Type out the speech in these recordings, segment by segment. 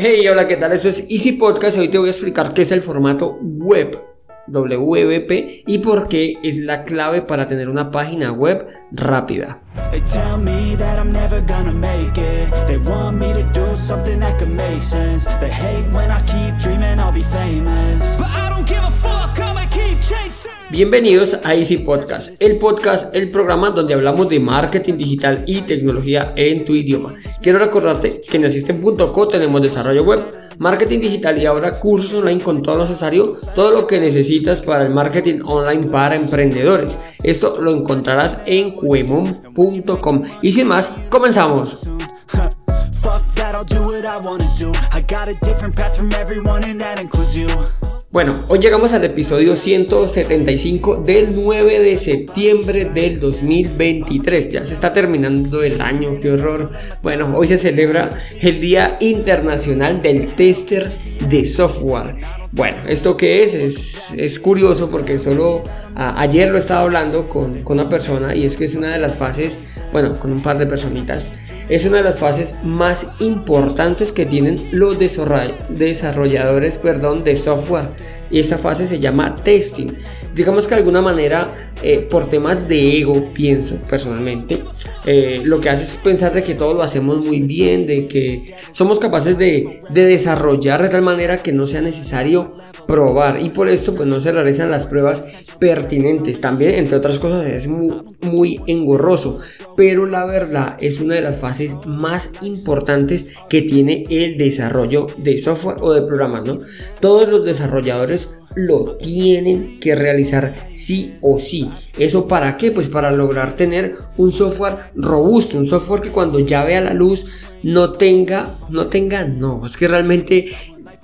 Hey, hola, ¿qué tal? Esto es Easy Podcast. Hoy te voy a explicar qué es el formato web, WWP, y por qué es la clave para tener una página web rápida. They Bienvenidos a Easy Podcast, el podcast, el programa donde hablamos de marketing digital y tecnología en tu idioma. Quiero recordarte que en Asisten.co tenemos desarrollo web, marketing digital y ahora cursos online con todo lo necesario, todo lo que necesitas para el marketing online para emprendedores. Esto lo encontrarás en cuemon.com. Y sin más, comenzamos. Bueno, hoy llegamos al episodio 175 del 9 de septiembre del 2023. Ya se está terminando el año, qué horror. Bueno, hoy se celebra el Día Internacional del Tester de Software. Bueno, ¿esto qué es? Es, curioso porque solo ayer lo estaba hablando con, con, una persona y es que es una de las fases, bueno, con un par de personitas, es una de las fases más importantes que tienen los desarrolladores perdón, de software y esta fase se llama testing. Digamos que de alguna manera, eh, por temas de ego, pienso personalmente, eh, lo que hace es pensar de que todo lo hacemos muy bien, de que somos capaces de, de desarrollar de tal manera que no sea necesario probar y por esto pues no se realizan las pruebas pertinentes. También, entre otras cosas, es muy, muy engorroso, pero la verdad es una de las fases más importantes que tiene el desarrollo de software o de programas, ¿no? Todos los desarrolladores lo tienen que realizar sí o sí. ¿Eso para qué? Pues para lograr tener un software robusto, un software que cuando ya vea la luz no tenga, no tenga, no, es que realmente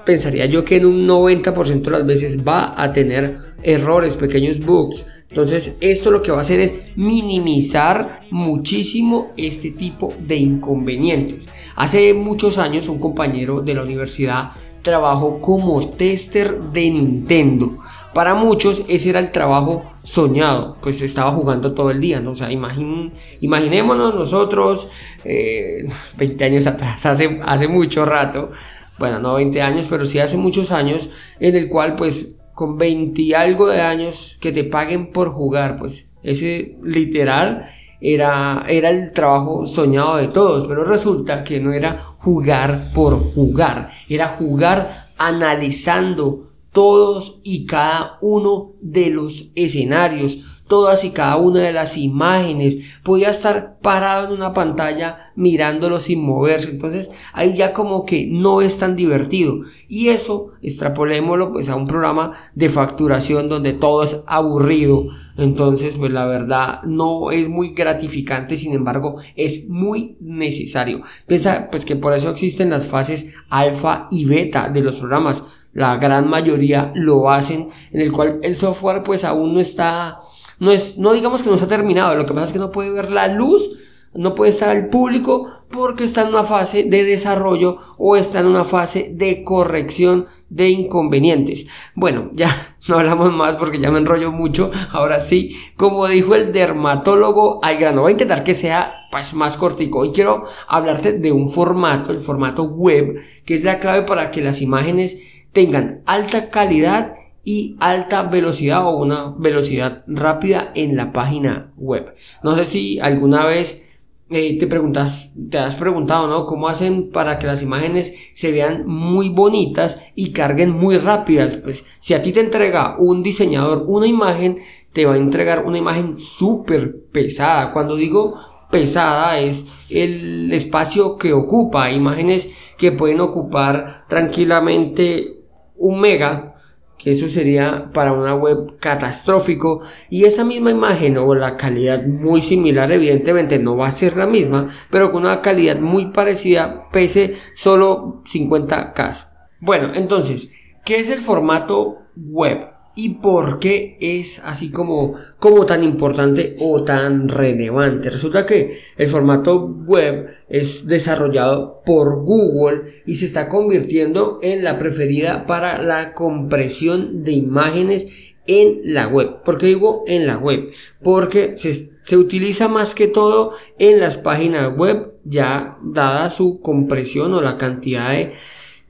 pensaría yo que en un 90% de las veces va a tener errores, pequeños bugs. Entonces esto lo que va a hacer es minimizar muchísimo este tipo de inconvenientes. Hace muchos años un compañero de la universidad trabajó como tester de Nintendo. Para muchos ese era el trabajo soñado, pues estaba jugando todo el día, ¿no? O sea, imaginémonos nosotros 20 eh, años atrás, hace, hace mucho rato, bueno, no 20 años, pero sí hace muchos años, en el cual pues con 20 y algo de años que te paguen por jugar, pues ese literal era, era el trabajo soñado de todos, pero resulta que no era jugar por jugar, era jugar analizando todos y cada uno de los escenarios, todas y cada una de las imágenes, podía estar parado en una pantalla mirándolo sin moverse, entonces ahí ya como que no es tan divertido. Y eso extrapolémoslo pues a un programa de facturación donde todo es aburrido, entonces pues la verdad no es muy gratificante, sin embargo es muy necesario. Piensa pues que por eso existen las fases alfa y beta de los programas, la gran mayoría lo hacen, en el cual el software pues aún no está no, es, no digamos que no ha terminado, lo que pasa es que no puede ver la luz, no puede estar al público porque está en una fase de desarrollo o está en una fase de corrección de inconvenientes. Bueno, ya no hablamos más porque ya me enrollo mucho. Ahora sí, como dijo el dermatólogo al grano, voy a intentar que sea pues, más cortico. Hoy quiero hablarte de un formato, el formato web, que es la clave para que las imágenes tengan alta calidad y alta velocidad o una velocidad rápida en la página web. No sé si alguna vez eh, te preguntas, te has preguntado, ¿no? ¿Cómo hacen para que las imágenes se vean muy bonitas y carguen muy rápidas? Pues si a ti te entrega un diseñador una imagen, te va a entregar una imagen súper pesada. Cuando digo pesada es el espacio que ocupa, imágenes que pueden ocupar tranquilamente un mega que eso sería para una web catastrófico y esa misma imagen o la calidad muy similar evidentemente no va a ser la misma pero con una calidad muy parecida pese solo 50k bueno entonces ¿qué es el formato web? Y por qué es así como, como tan importante o tan relevante. Resulta que el formato web es desarrollado por Google y se está convirtiendo en la preferida para la compresión de imágenes en la web. ¿Por qué digo en la web? Porque se, se utiliza más que todo en las páginas web ya dada su compresión o la cantidad de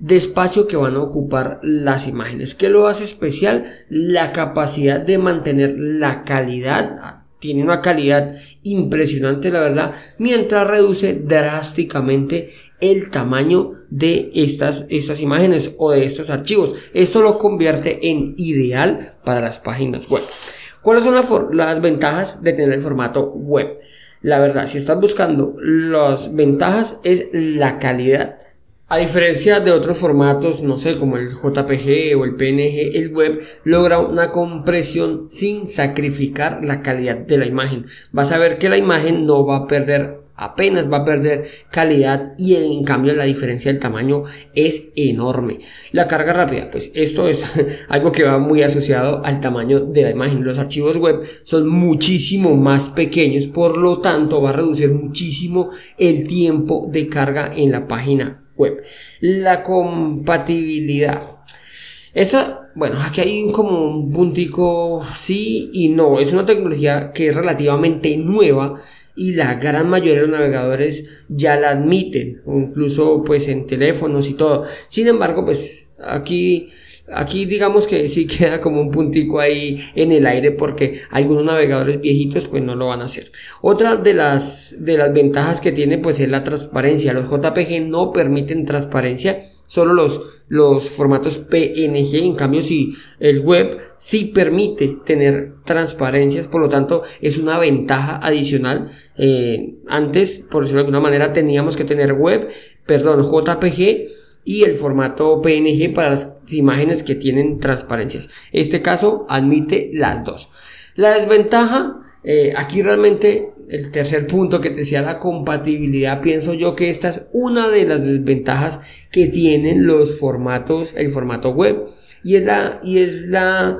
de espacio que van a ocupar las imágenes. ¿Qué lo hace especial? La capacidad de mantener la calidad tiene una calidad impresionante la verdad mientras reduce drásticamente el tamaño de estas, estas imágenes o de estos archivos esto lo convierte en ideal para las páginas web ¿cuáles son las ventajas de tener el formato web? la verdad si estás buscando las ventajas es la calidad a diferencia de otros formatos, no sé, como el JPG o el PNG, el web logra una compresión sin sacrificar la calidad de la imagen. Vas a ver que la imagen no va a perder apenas va a perder calidad y en cambio la diferencia del tamaño es enorme. La carga rápida, pues esto es algo que va muy asociado al tamaño de la imagen. Los archivos web son muchísimo más pequeños, por lo tanto va a reducir muchísimo el tiempo de carga en la página web. La compatibilidad. Esto, bueno, aquí hay como un puntico sí y no. Es una tecnología que es relativamente nueva y la gran mayoría de los navegadores ya la admiten, incluso pues en teléfonos y todo. Sin embargo, pues aquí Aquí digamos que sí queda como un puntico ahí en el aire porque algunos navegadores viejitos pues no lo van a hacer. Otra de las, de las ventajas que tiene pues es la transparencia. Los JPG no permiten transparencia, solo los, los formatos PNG. En cambio si el web sí permite tener transparencias, por lo tanto es una ventaja adicional. Eh, antes, por decirlo de alguna manera, teníamos que tener web, perdón, JPG y el formato PNG para las imágenes que tienen transparencias. Este caso admite las dos. La desventaja, eh, aquí realmente el tercer punto que te decía la compatibilidad, pienso yo que esta es una de las desventajas que tienen los formatos, el formato web y es la, y es la,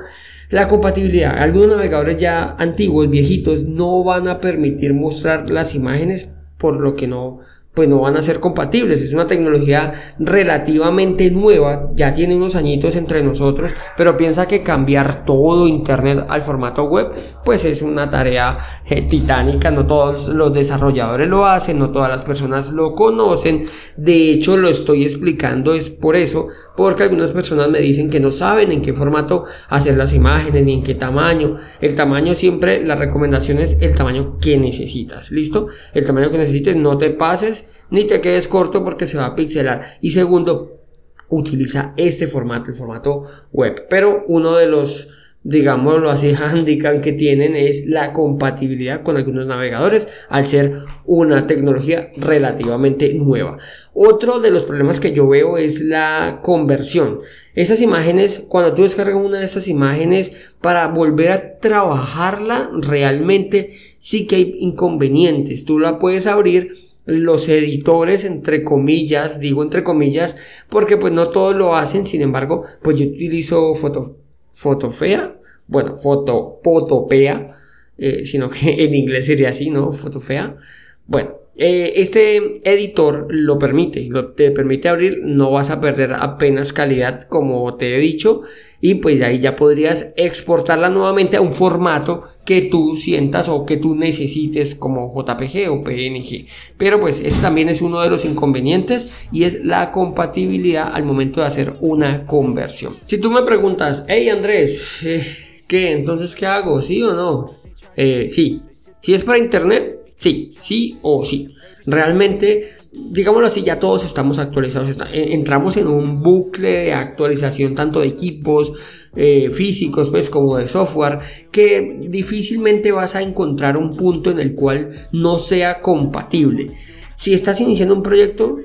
la compatibilidad. Algunos navegadores ya antiguos, viejitos, no van a permitir mostrar las imágenes por lo que no pues no van a ser compatibles. Es una tecnología relativamente nueva, ya tiene unos añitos entre nosotros, pero piensa que cambiar todo Internet al formato web, pues es una tarea eh, titánica. No todos los desarrolladores lo hacen, no todas las personas lo conocen. De hecho, lo estoy explicando es por eso, porque algunas personas me dicen que no saben en qué formato hacer las imágenes ni en qué tamaño. El tamaño siempre, la recomendación es el tamaño que necesitas, ¿listo? El tamaño que necesites, no te pases ni te quedes corto porque se va a pixelar. Y segundo, utiliza este formato, el formato web. Pero uno de los digámoslo así, handicap que tienen es la compatibilidad con algunos navegadores al ser una tecnología relativamente nueva. Otro de los problemas que yo veo es la conversión. Esas imágenes, cuando tú descargas una de esas imágenes para volver a trabajarla, realmente sí que hay inconvenientes. Tú la puedes abrir los editores entre comillas, digo entre comillas, porque pues no todos lo hacen, sin embargo, pues yo utilizo foto, fotofea, bueno, foto, fotopea, eh, sino que en inglés sería así, ¿no? Fotofea. Bueno, eh, este editor lo permite, lo, te permite abrir, no vas a perder apenas calidad como te he dicho y pues ahí ya podrías exportarla nuevamente a un formato que tú sientas o que tú necesites como JPG o PNG. Pero pues este también es uno de los inconvenientes y es la compatibilidad al momento de hacer una conversión. Si tú me preguntas, hey Andrés, eh, ¿qué? Entonces, ¿qué hago? ¿Sí o no? Eh, sí. Si es para internet, sí, sí o sí. Realmente digámoslo así, ya todos estamos actualizados. Eh, entramos en un bucle de actualización tanto de equipos eh, físicos, pues como de software, que difícilmente vas a encontrar un punto en el cual no sea compatible. Si estás iniciando un proyecto,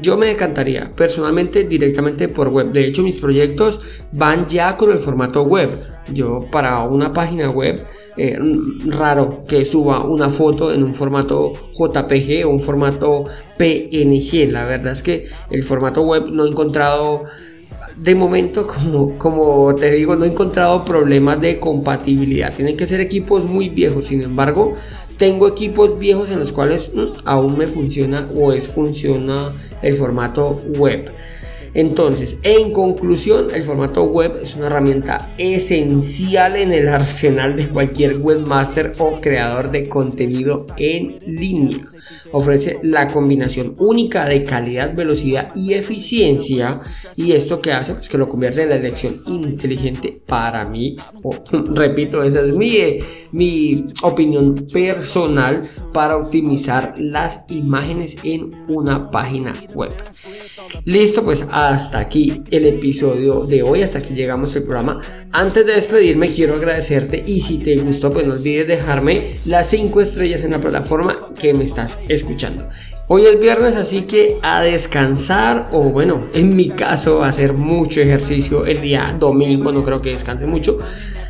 yo me decantaría personalmente directamente por web. De hecho, mis proyectos van ya con el formato web. Yo para una página web eh, raro que suba una foto en un formato JPG o un formato PNG. La verdad es que el formato web no he encontrado, de momento, como, como te digo, no he encontrado problemas de compatibilidad. Tienen que ser equipos muy viejos, sin embargo, tengo equipos viejos en los cuales mm, aún me funciona o es funciona el formato web. Entonces, en conclusión, el formato web es una herramienta esencial en el arsenal de cualquier webmaster o creador de contenido en línea. Ofrece la combinación única de calidad, velocidad y eficiencia y esto que hace pues que lo convierte en la elección inteligente para mí. repito, esa es mi, mi opinión personal para optimizar las imágenes en una página web. Listo, pues hasta aquí el episodio de hoy, hasta aquí llegamos al programa. Antes de despedirme quiero agradecerte y si te gustó pues no olvides dejarme las 5 estrellas en la plataforma que me estás escuchando. Hoy es viernes, así que a descansar o bueno, en mi caso a hacer mucho ejercicio el día domingo, no creo que descanse mucho.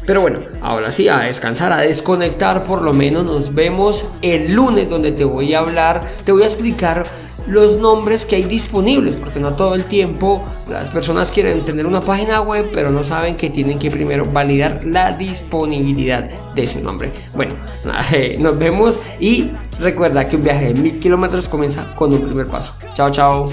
Pero bueno, ahora sí, a descansar, a desconectar por lo menos. Nos vemos el lunes donde te voy a hablar, te voy a explicar los nombres que hay disponibles, porque no todo el tiempo las personas quieren tener una página web, pero no saben que tienen que primero validar la disponibilidad de su nombre. Bueno, nos vemos y recuerda que un viaje de mil kilómetros comienza con un primer paso. Chao, chao.